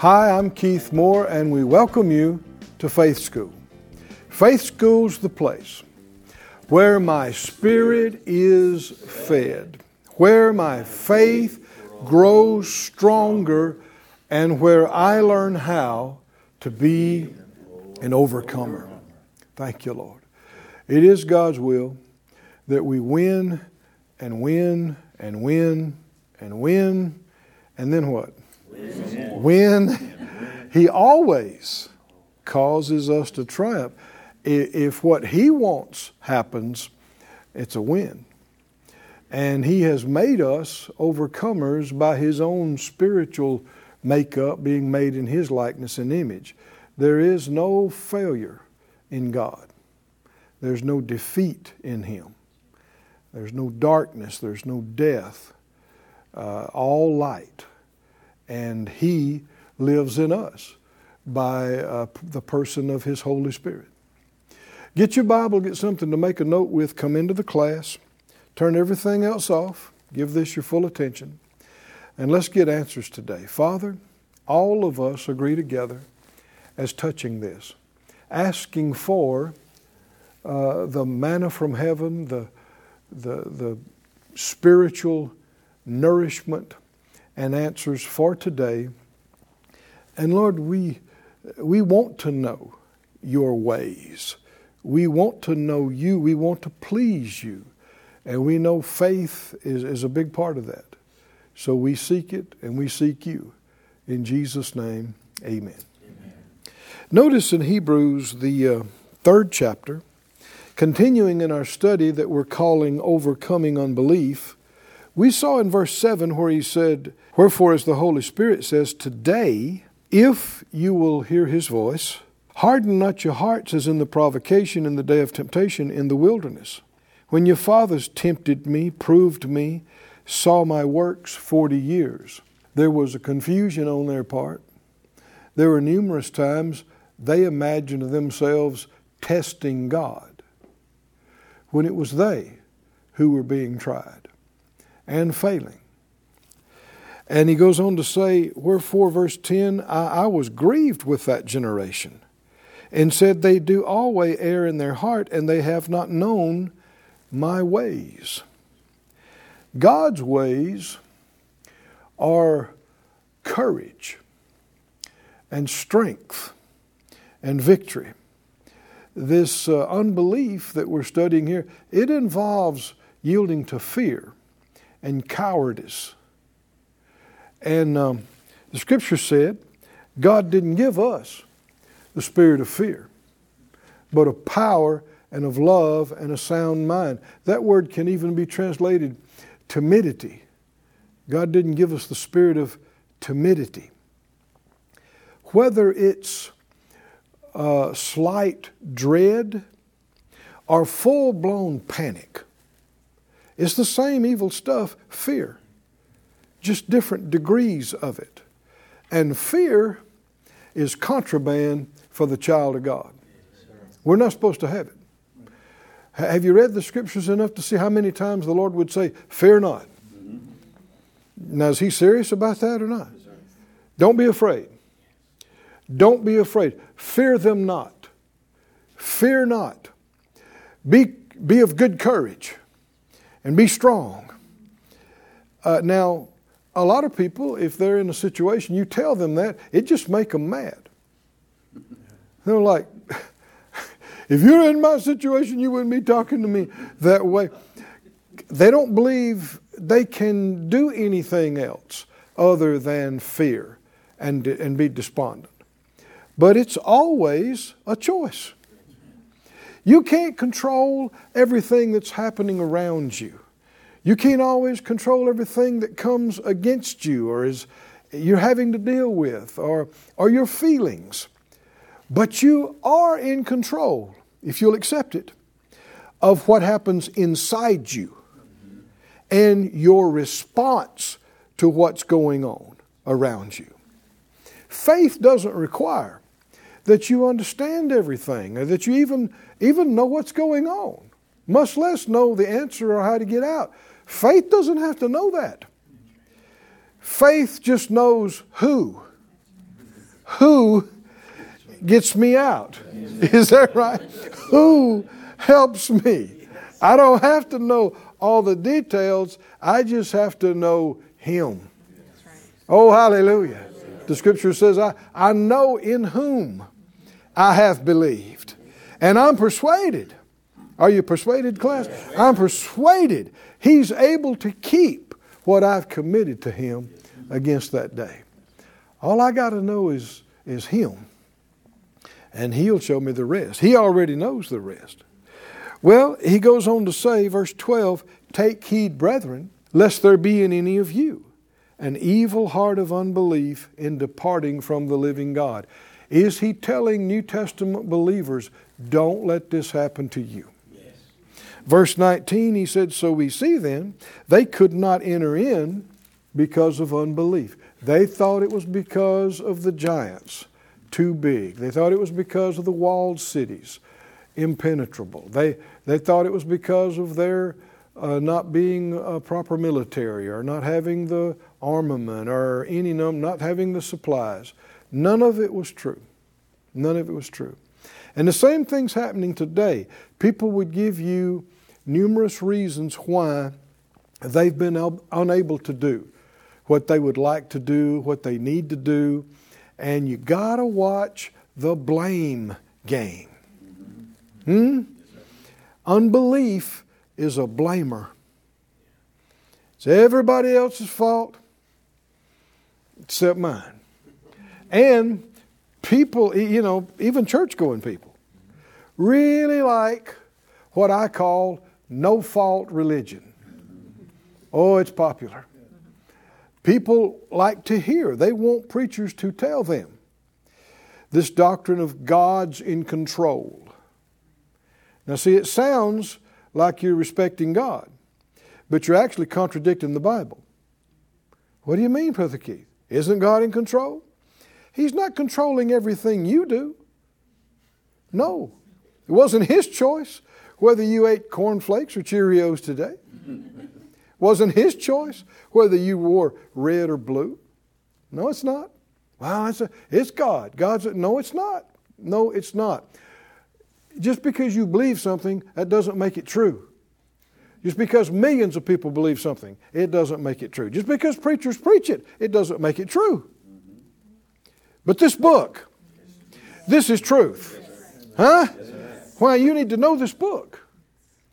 Hi, I'm Keith Moore, and we welcome you to Faith School. Faith School's the place where my spirit is fed, where my faith grows stronger, and where I learn how to be an overcomer. Thank you, Lord. It is God's will that we win and win and win and win, and then what? Win. He always causes us to triumph. If what He wants happens, it's a win. And He has made us overcomers by His own spiritual makeup, being made in His likeness and image. There is no failure in God, there's no defeat in Him, there's no darkness, there's no death, uh, all light. And He lives in us by uh, the person of His Holy Spirit. Get your Bible, get something to make a note with, come into the class, turn everything else off, give this your full attention, and let's get answers today. Father, all of us agree together as touching this, asking for uh, the manna from heaven, the, the, the spiritual nourishment and answers for today. And Lord, we, we want to know your ways. We want to know you. We want to please you. And we know faith is, is a big part of that. So we seek it and we seek you. In Jesus' name, amen. Notice in Hebrews, the uh, third chapter, continuing in our study that we're calling Overcoming Unbelief, we saw in verse 7 where he said, Wherefore, as the Holy Spirit says, Today, if you will hear his voice, harden not your hearts as in the provocation in the day of temptation in the wilderness, when your fathers tempted me, proved me, saw my works forty years. There was a confusion on their part. There were numerous times they imagined themselves testing God when it was they who were being tried and failing. And he goes on to say, Wherefore, verse 10, I, I was grieved with that generation, and said, They do always err in their heart, and they have not known my ways. God's ways are courage and strength and victory. This uh, unbelief that we're studying here, it involves yielding to fear and cowardice. And um, the scripture said, God didn't give us the spirit of fear, but of power and of love and a sound mind. That word can even be translated timidity. God didn't give us the spirit of timidity. Whether it's uh, slight dread or full blown panic, it's the same evil stuff, fear, just different degrees of it. And fear is contraband for the child of God. We're not supposed to have it. Have you read the scriptures enough to see how many times the Lord would say, Fear not? Now, is he serious about that or not? Don't be afraid. Don't be afraid. Fear them not. Fear not. Be, be of good courage and be strong. Uh, now, a lot of people, if they're in a situation, you tell them that, it just make them mad. They're like, if you're in my situation, you wouldn't be talking to me that way. They don't believe they can do anything else other than fear and, and be despondent. But it's always a choice. You can't control everything that's happening around you. You can't always control everything that comes against you or is you're having to deal with or, or your feelings. But you are in control, if you'll accept it, of what happens inside you and your response to what's going on around you. Faith doesn't require that you understand everything or that you even, even know what's going on, much less know the answer or how to get out. Faith doesn't have to know that. Faith just knows who. Who gets me out. Is that right? Who helps me? I don't have to know all the details, I just have to know Him. Oh, hallelujah. The scripture says, I, I know in whom I have believed. And I'm persuaded. Are you persuaded, class? I'm persuaded He's able to keep what I've committed to Him against that day. All I got to know is, is Him. And He'll show me the rest. He already knows the rest. Well, he goes on to say, verse 12, Take heed, brethren, lest there be in any of you an evil heart of unbelief in departing from the living God. Is he telling New Testament believers, don't let this happen to you? Verse 19, he said, So we see then, they could not enter in because of unbelief. They thought it was because of the giants, too big. They thought it was because of the walled cities, impenetrable. They, they thought it was because of their uh, not being a proper military or not having the armament or any num- not having the supplies. None of it was true. None of it was true. And the same thing's happening today. People would give you numerous reasons why they've been unable to do what they would like to do, what they need to do, and you got to watch the blame game. Hmm? Unbelief is a blamer. It's everybody else's fault except mine. And people, you know, even church going people, really like what I call no fault religion. Oh, it's popular. People like to hear, they want preachers to tell them this doctrine of God's in control. Now, see, it sounds like you're respecting God, but you're actually contradicting the Bible. What do you mean, Brother Keith? Isn't God in control? He's not controlling everything you do. No. It wasn't His choice whether you ate cornflakes or Cheerios today. wasn't His choice whether you wore red or blue. No, it's not. Well, it's, a, it's God. God's a, no, it's not. No, it's not. Just because you believe something, that doesn't make it true. Just because millions of people believe something, it doesn't make it true. Just because preachers preach it, it doesn't make it true. But this book, this is truth. Huh? Why, you need to know this book.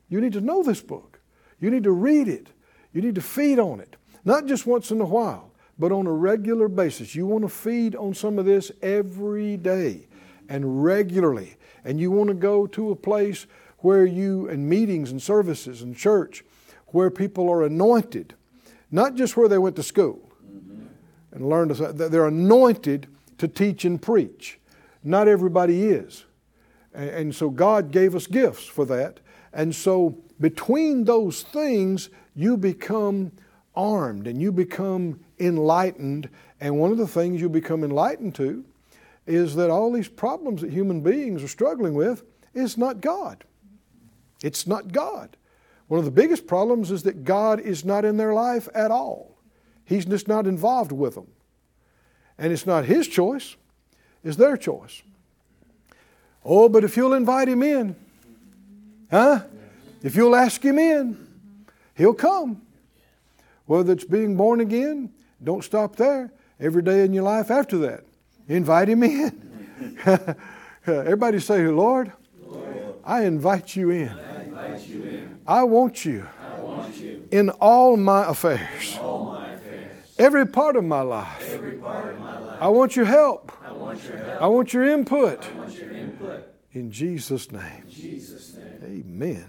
You need to know this book. You need to read it. You need to feed on it. Not just once in a while, but on a regular basis. You want to feed on some of this every day and regularly. And you want to go to a place where you, and meetings and services and church, where people are anointed, not just where they went to school and learned, they're anointed to teach and preach. Not everybody is. And so God gave us gifts for that. And so between those things, you become armed and you become enlightened. And one of the things you become enlightened to is that all these problems that human beings are struggling with is not God. It's not God. One of the biggest problems is that God is not in their life at all. He's just not involved with them. And it's not His choice, it's their choice. Oh, but if you'll invite Him in, huh? If you'll ask Him in, He'll come. Whether it's being born again, don't stop there. Every day in your life after that. Invite him in. Everybody say, Lord, Lord I, invite you in. I invite you in. I want you, I want you in all my affairs. All my affairs. Every part of my life. Of my life. I want your help. I want your help. I want your input. I want your input. In Jesus' name. In Jesus' name. Amen.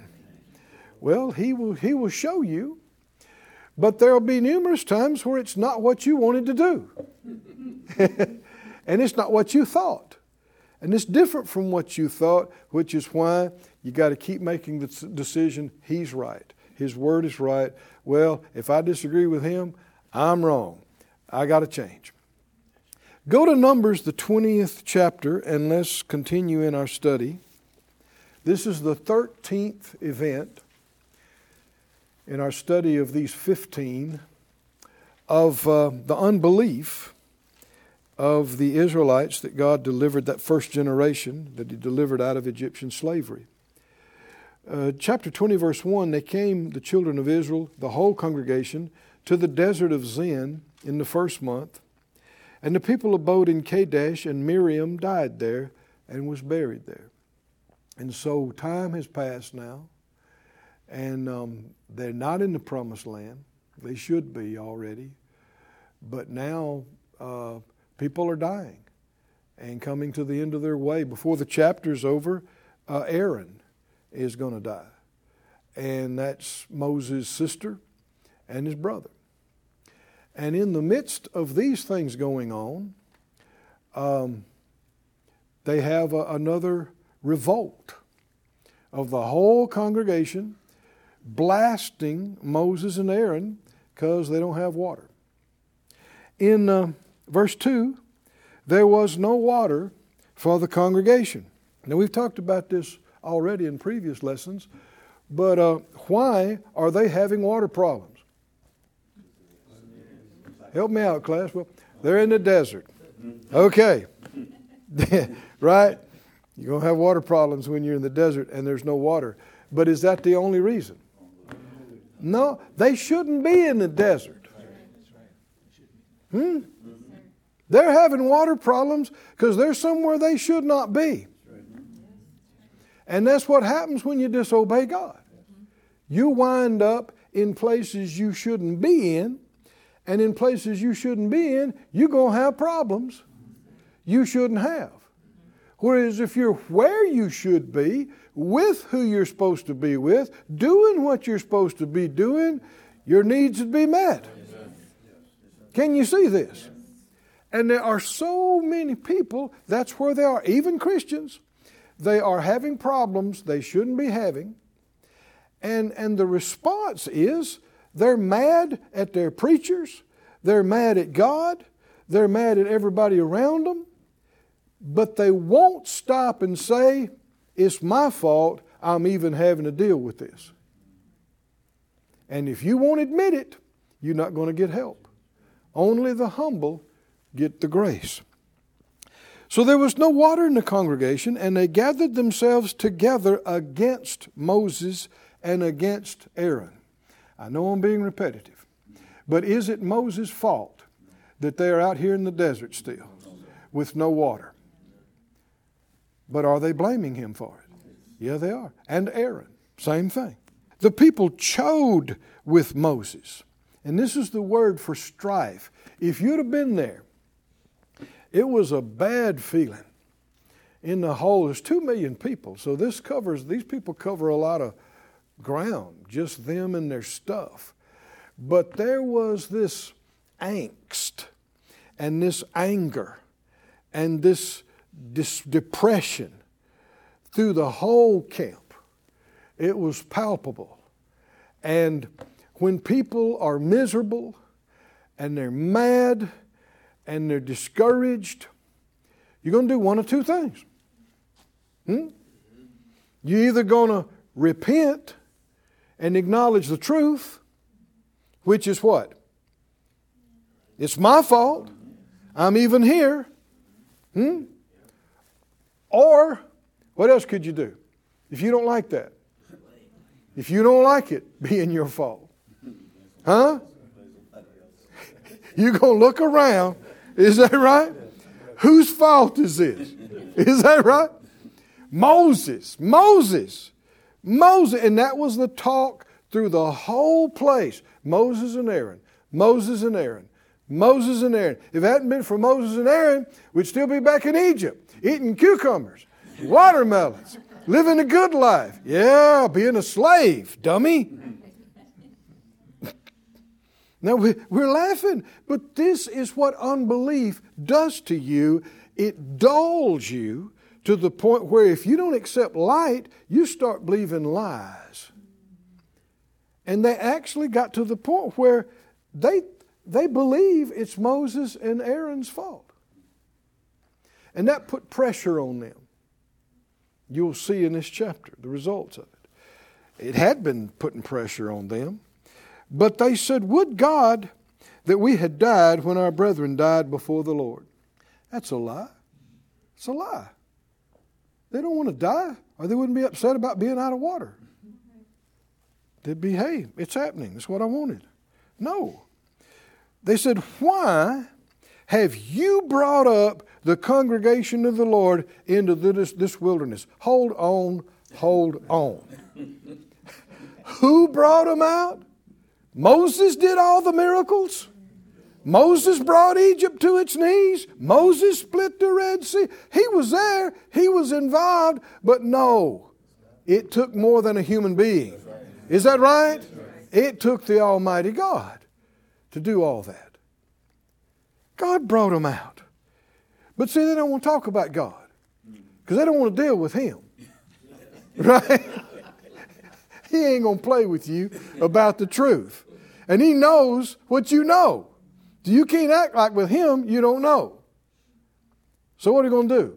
Well, he will, he will show you But there'll be numerous times where it's not what you wanted to do. and it's not what you thought. And it's different from what you thought, which is why you got to keep making the decision He's right. His word is right. Well, if I disagree with Him, I'm wrong. I got to change. Go to Numbers, the 20th chapter, and let's continue in our study. This is the 13th event in our study of these 15 of uh, the unbelief of the Israelites that God delivered, that first generation that He delivered out of Egyptian slavery. Uh, chapter 20, verse 1 They came, the children of Israel, the whole congregation, to the desert of Zin in the first month. And the people abode in Kadesh, and Miriam died there and was buried there. And so time has passed now, and um, they're not in the promised land. They should be already. But now uh, people are dying and coming to the end of their way. Before the chapter's over, uh, Aaron is going to die. And that's Moses' sister and his brother. And in the midst of these things going on, um, they have a, another revolt of the whole congregation blasting Moses and Aaron because they don't have water. In uh, verse 2, there was no water for the congregation. Now, we've talked about this already in previous lessons, but uh, why are they having water problems? Help me out, class. Well, they're in the desert. Okay. right? You're going to have water problems when you're in the desert and there's no water. But is that the only reason? No, they shouldn't be in the desert. Hmm? They're having water problems because they're somewhere they should not be. And that's what happens when you disobey God. You wind up in places you shouldn't be in, and in places you shouldn't be in, you're going to have problems you shouldn't have. Whereas if you're where you should be, with who you're supposed to be with, doing what you're supposed to be doing, your needs would be met. Can you see this? And there are so many people, that's where they are, even Christians. They are having problems they shouldn't be having. And, and the response is they're mad at their preachers, they're mad at God, they're mad at everybody around them, but they won't stop and say, It's my fault I'm even having to deal with this. And if you won't admit it, you're not going to get help. Only the humble get the grace. So there was no water in the congregation, and they gathered themselves together against Moses and against Aaron. I know I'm being repetitive, but is it Moses' fault that they are out here in the desert still with no water? But are they blaming him for it? Yeah, they are. And Aaron, same thing. The people chode with Moses. And this is the word for strife. If you'd have been there, it was a bad feeling in the whole. There's two million people, so this covers, these people cover a lot of ground, just them and their stuff. But there was this angst and this anger and this this depression through the whole camp. It was palpable. And when people are miserable and they're mad and they're discouraged, you're going to do one of two things. Hmm? You're either going to repent and acknowledge the truth, which is what? It's my fault. I'm even here. Hmm? Or, what else could you do if you don't like that? If you don't like it being your fault, huh? You're going to look around. Is that right? Whose fault is this? Is that right? Moses. Moses. Moses. And that was the talk through the whole place. Moses and Aaron. Moses and Aaron. Moses and Aaron. If it hadn't been for Moses and Aaron, we'd still be back in Egypt eating cucumbers, watermelons, living a good life. Yeah, being a slave, dummy. Now, we, we're laughing, but this is what unbelief does to you. It dulls you to the point where if you don't accept light, you start believing lies. And they actually got to the point where they, they believe it's Moses and Aaron's fault. And that put pressure on them. You'll see in this chapter the results of it. It had been putting pressure on them. But they said, Would God that we had died when our brethren died before the Lord. That's a lie. It's a lie. They don't want to die, or they wouldn't be upset about being out of water. They'd be, hey, it's happening. That's what I wanted. No. They said, Why have you brought up the congregation of the Lord into this, this wilderness? Hold on, hold on. Who brought them out? Moses did all the miracles. Moses brought Egypt to its knees. Moses split the Red Sea. He was there, he was involved, but no, it took more than a human being. Is that right? It took the Almighty God to do all that. God brought them out. But see, they don't want to talk about God because they don't want to deal with Him. Right? he ain't going to play with you about the truth. And He knows what you know. You can't act like with Him you don't know. So what are you going to do?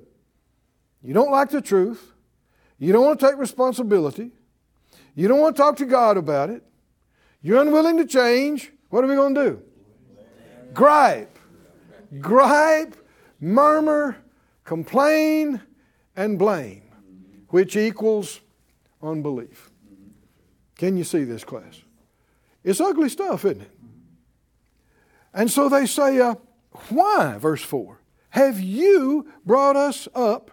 You don't like the truth. You don't want to take responsibility. You don't want to talk to God about it. You're unwilling to change. What are we going to do? Gripe. Gripe, murmur, complain, and blame, which equals unbelief. Can you see this, class? It's ugly stuff, isn't it? And so they say, uh, Why, verse 4, have you brought us up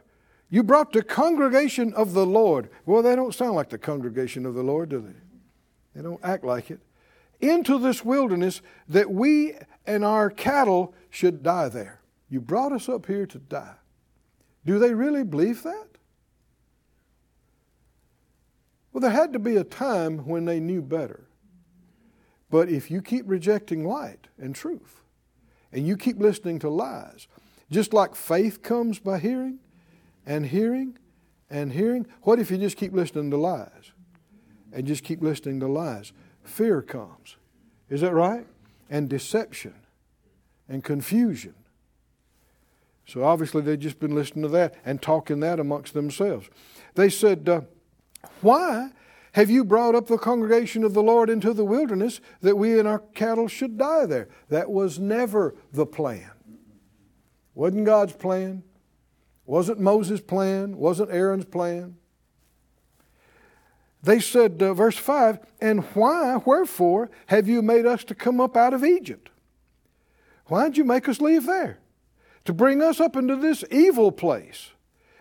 you brought the congregation of the Lord. Well, they don't sound like the congregation of the Lord, do they? They don't act like it. Into this wilderness that we and our cattle should die there. You brought us up here to die. Do they really believe that? Well, there had to be a time when they knew better. But if you keep rejecting light and truth, and you keep listening to lies, just like faith comes by hearing, and hearing and hearing. What if you just keep listening to lies and just keep listening to lies? Fear comes. Is that right? And deception and confusion. So obviously they've just been listening to that and talking that amongst themselves. They said, uh, Why have you brought up the congregation of the Lord into the wilderness that we and our cattle should die there? That was never the plan. Wasn't God's plan. Wasn't Moses' plan, wasn't Aaron's plan. They said, uh, verse 5, and why, wherefore, have you made us to come up out of Egypt? Why did you make us leave there? To bring us up into this evil place.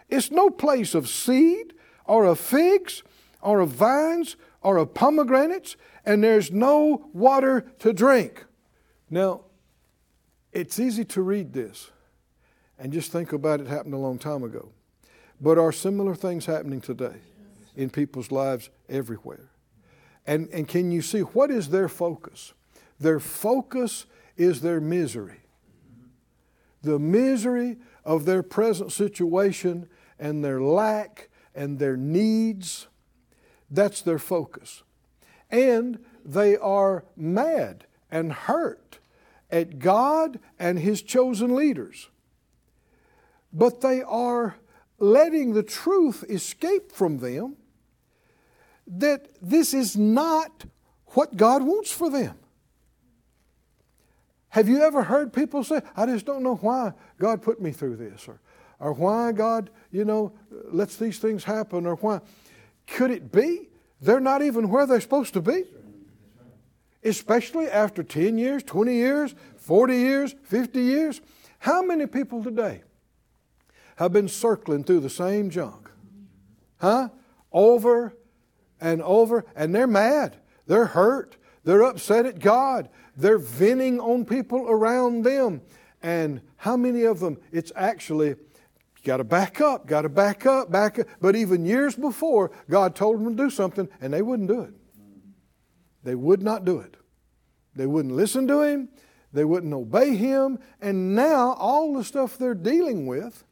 It's no place of seed, or of figs, or of vines, or of pomegranates, and there's no water to drink. Now, it's easy to read this and just think about it happened a long time ago. But are similar things happening today in people's lives everywhere? And, and can you see what is their focus? Their focus is their misery. The misery of their present situation and their lack and their needs. That's their focus. And they are mad and hurt at God and His chosen leaders but they are letting the truth escape from them that this is not what God wants for them. Have you ever heard people say, I just don't know why God put me through this, or, or why God, you know, lets these things happen, or why? Could it be they're not even where they're supposed to be? Especially after 10 years, 20 years, 40 years, 50 years. How many people today have been circling through the same junk. Huh? Over and over. And they're mad. They're hurt. They're upset at God. They're venting on people around them. And how many of them, it's actually, got to back up, got to back up, back up. But even years before, God told them to do something, and they wouldn't do it. They would not do it. They wouldn't listen to him, they wouldn't obey him, and now all the stuff they're dealing with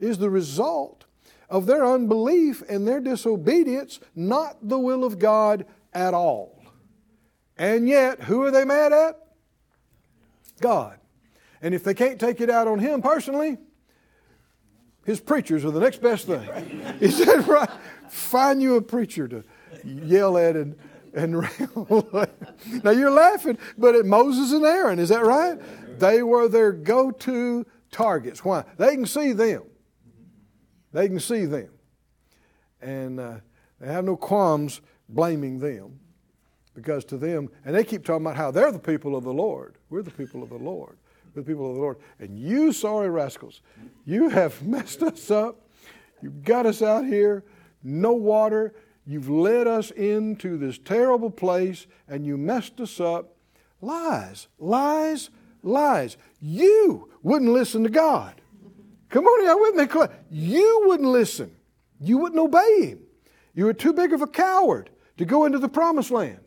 is the result of their unbelief and their disobedience, not the will of God at all. And yet, who are they mad at? God. And if they can't take it out on him personally, his preachers are the next best thing. Is that right? Find you a preacher to yell at and, and now you're laughing, but at Moses and Aaron, is that right? They were their go to targets. Why? They can see them. They can see them. And uh, they have no qualms blaming them because to them, and they keep talking about how they're the people of the Lord. We're the people of the Lord. We're people of the Lord. And you, sorry rascals, you have messed us up. You've got us out here, no water. You've led us into this terrible place and you messed us up. Lies, lies, lies. You wouldn't listen to God. Come on, y'all with me? You wouldn't listen. You wouldn't obey Him. You were too big of a coward to go into the promised land.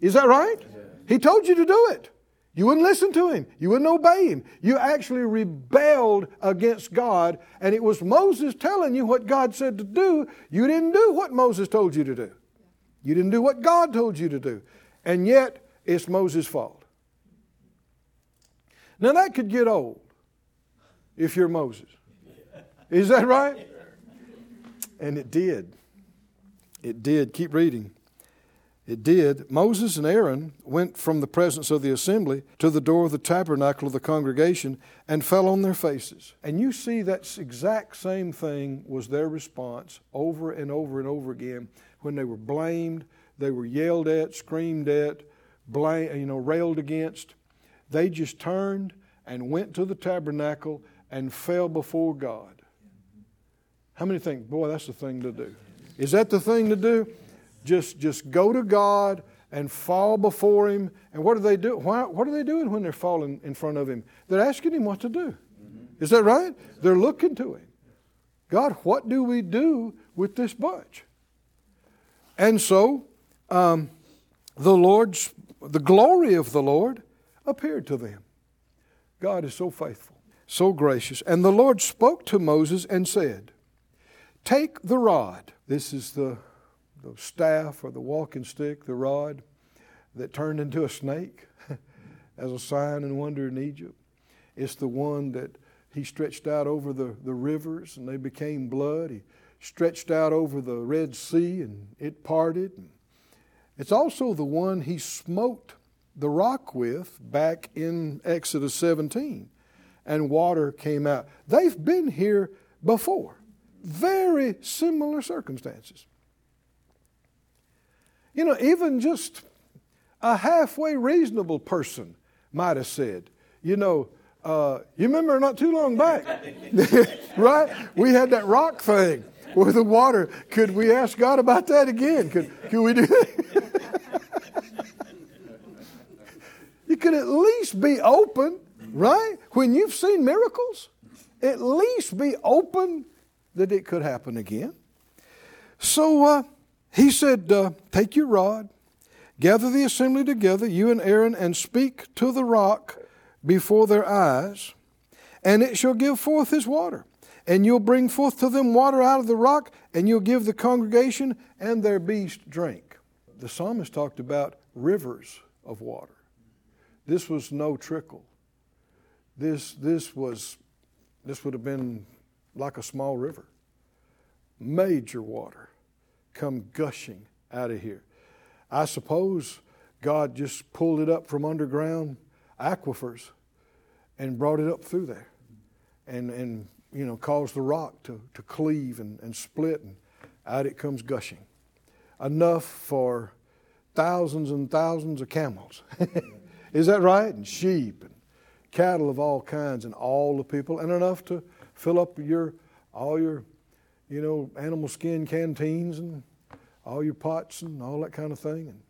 Is that right? He told you to do it. You wouldn't listen to him. You wouldn't obey him. You actually rebelled against God, and it was Moses telling you what God said to do. You didn't do what Moses told you to do. You didn't do what God told you to do. And yet, it's Moses' fault. Now, that could get old if you're Moses. Is that right? And it did. It did. Keep reading. It did. Moses and Aaron went from the presence of the assembly to the door of the tabernacle of the congregation and fell on their faces. And you see that exact same thing was their response over and over and over again when they were blamed, they were yelled at, screamed at, blame, you know, railed against. They just turned and went to the tabernacle and fell before God. How many think, boy, that's the thing to do? Is that the thing to do? Just, just go to God and fall before Him. And what do they do? Why, what are they doing when they're falling in front of Him? They're asking Him what to do. Mm-hmm. Is that right? They're looking to Him. God, what do we do with this bunch? And so, um, the Lord's, the glory of the Lord appeared to them. God is so faithful, so gracious. And the Lord spoke to Moses and said, Take the rod. This is the the staff or the walking stick, the rod that turned into a snake as a sign and wonder in Egypt. It's the one that he stretched out over the, the rivers and they became blood. He stretched out over the Red Sea and it parted. It's also the one he smote the rock with back in Exodus 17 and water came out. They've been here before. Very similar circumstances. You know, even just a halfway reasonable person might have said, you know, uh, you remember not too long back, right? We had that rock thing where the water. Could we ask God about that again? Could, could we do that? you could at least be open, right? When you've seen miracles, at least be open that it could happen again. So, uh, he said, uh, Take your rod, gather the assembly together, you and Aaron, and speak to the rock before their eyes, and it shall give forth his water. And you'll bring forth to them water out of the rock, and you'll give the congregation and their beast drink. The psalmist talked about rivers of water. This was no trickle. This, this was this would have been like a small river. Major water come gushing out of here. I suppose God just pulled it up from underground aquifers and brought it up through there and, and you know, caused the rock to, to cleave and, and split, and out it comes gushing. Enough for thousands and thousands of camels. Is that right? And sheep and cattle of all kinds and all the people, and enough to fill up your all your you know, animal skin canteens and all your pots and all that kind of thing. And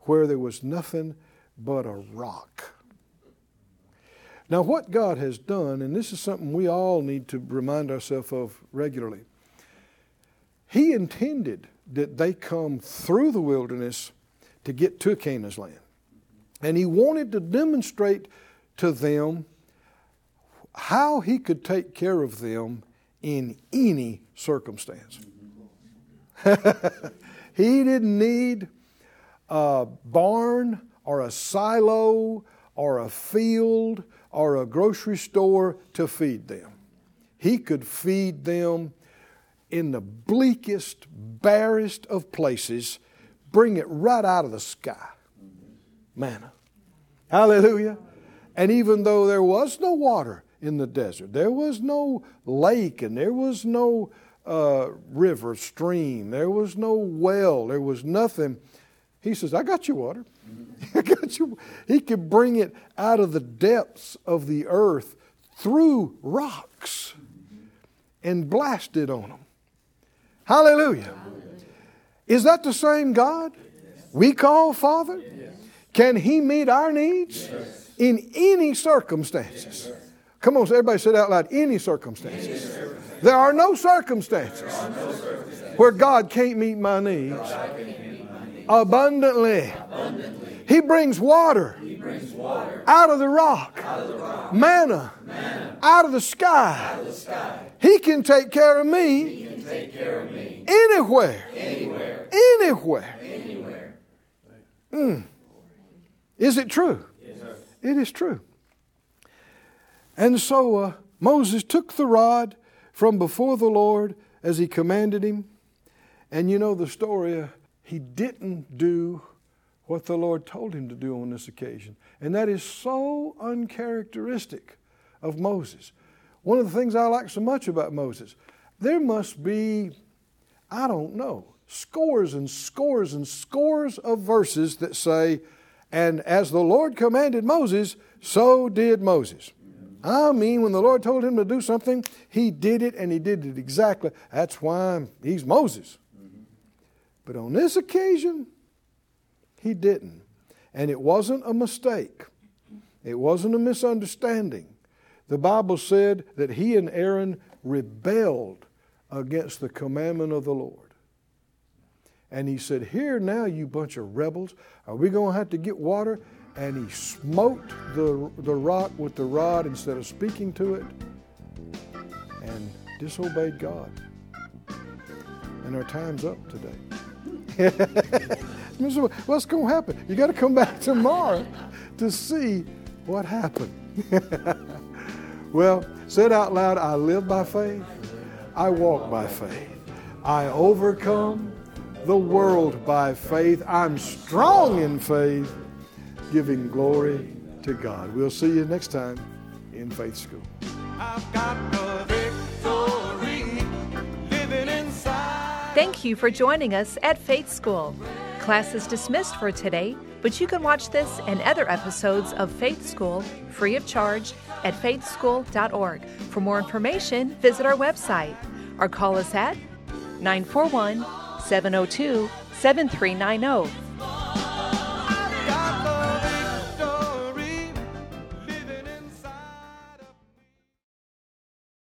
where there was nothing but a rock. Now, what God has done, and this is something we all need to remind ourselves of regularly, He intended that they come through the wilderness to get to Canaan's land. And he wanted to demonstrate to them how he could take care of them in any circumstance. he didn't need a barn or a silo or a field or a grocery store to feed them. He could feed them in the bleakest, barest of places, bring it right out of the sky. Manna. Hallelujah. And even though there was no water in the desert, there was no lake and there was no uh, river, stream, there was no well, there was nothing. He says, I got you water. I got you. He could bring it out of the depths of the earth through rocks and blast it on them. Hallelujah. Is that the same God we call Father? Can He meet our needs in any circumstances? Come on, everybody say it out loud. Any circumstances. There are no circumstances where God can't meet my needs abundantly. He brings water out of the rock, manna out of the sky. He can take care of me anywhere. Anywhere. Mm. Is it true? It is true. And so uh, Moses took the rod from before the Lord as he commanded him. And you know the story, uh, he didn't do what the Lord told him to do on this occasion. And that is so uncharacteristic of Moses. One of the things I like so much about Moses, there must be, I don't know, scores and scores and scores of verses that say, and as the Lord commanded Moses, so did Moses. I mean, when the Lord told him to do something, he did it and he did it exactly. That's why he's Moses. Mm-hmm. But on this occasion, he didn't. And it wasn't a mistake, it wasn't a misunderstanding. The Bible said that he and Aaron rebelled against the commandment of the Lord. And he said, Here now, you bunch of rebels, are we going to have to get water? And he smote the, the rock with the rod instead of speaking to it and disobeyed God. And our time's up today. What's going to happen? You got to come back tomorrow to see what happened. well, said out loud, I live by faith, I walk by faith, I overcome the world by faith. I'm strong in faith, giving glory to God. We'll see you next time in Faith School. Thank you for joining us at Faith School. Class is dismissed for today, but you can watch this and other episodes of Faith School free of charge at faithschool.org. For more information, visit our website or call us at 941 702 7390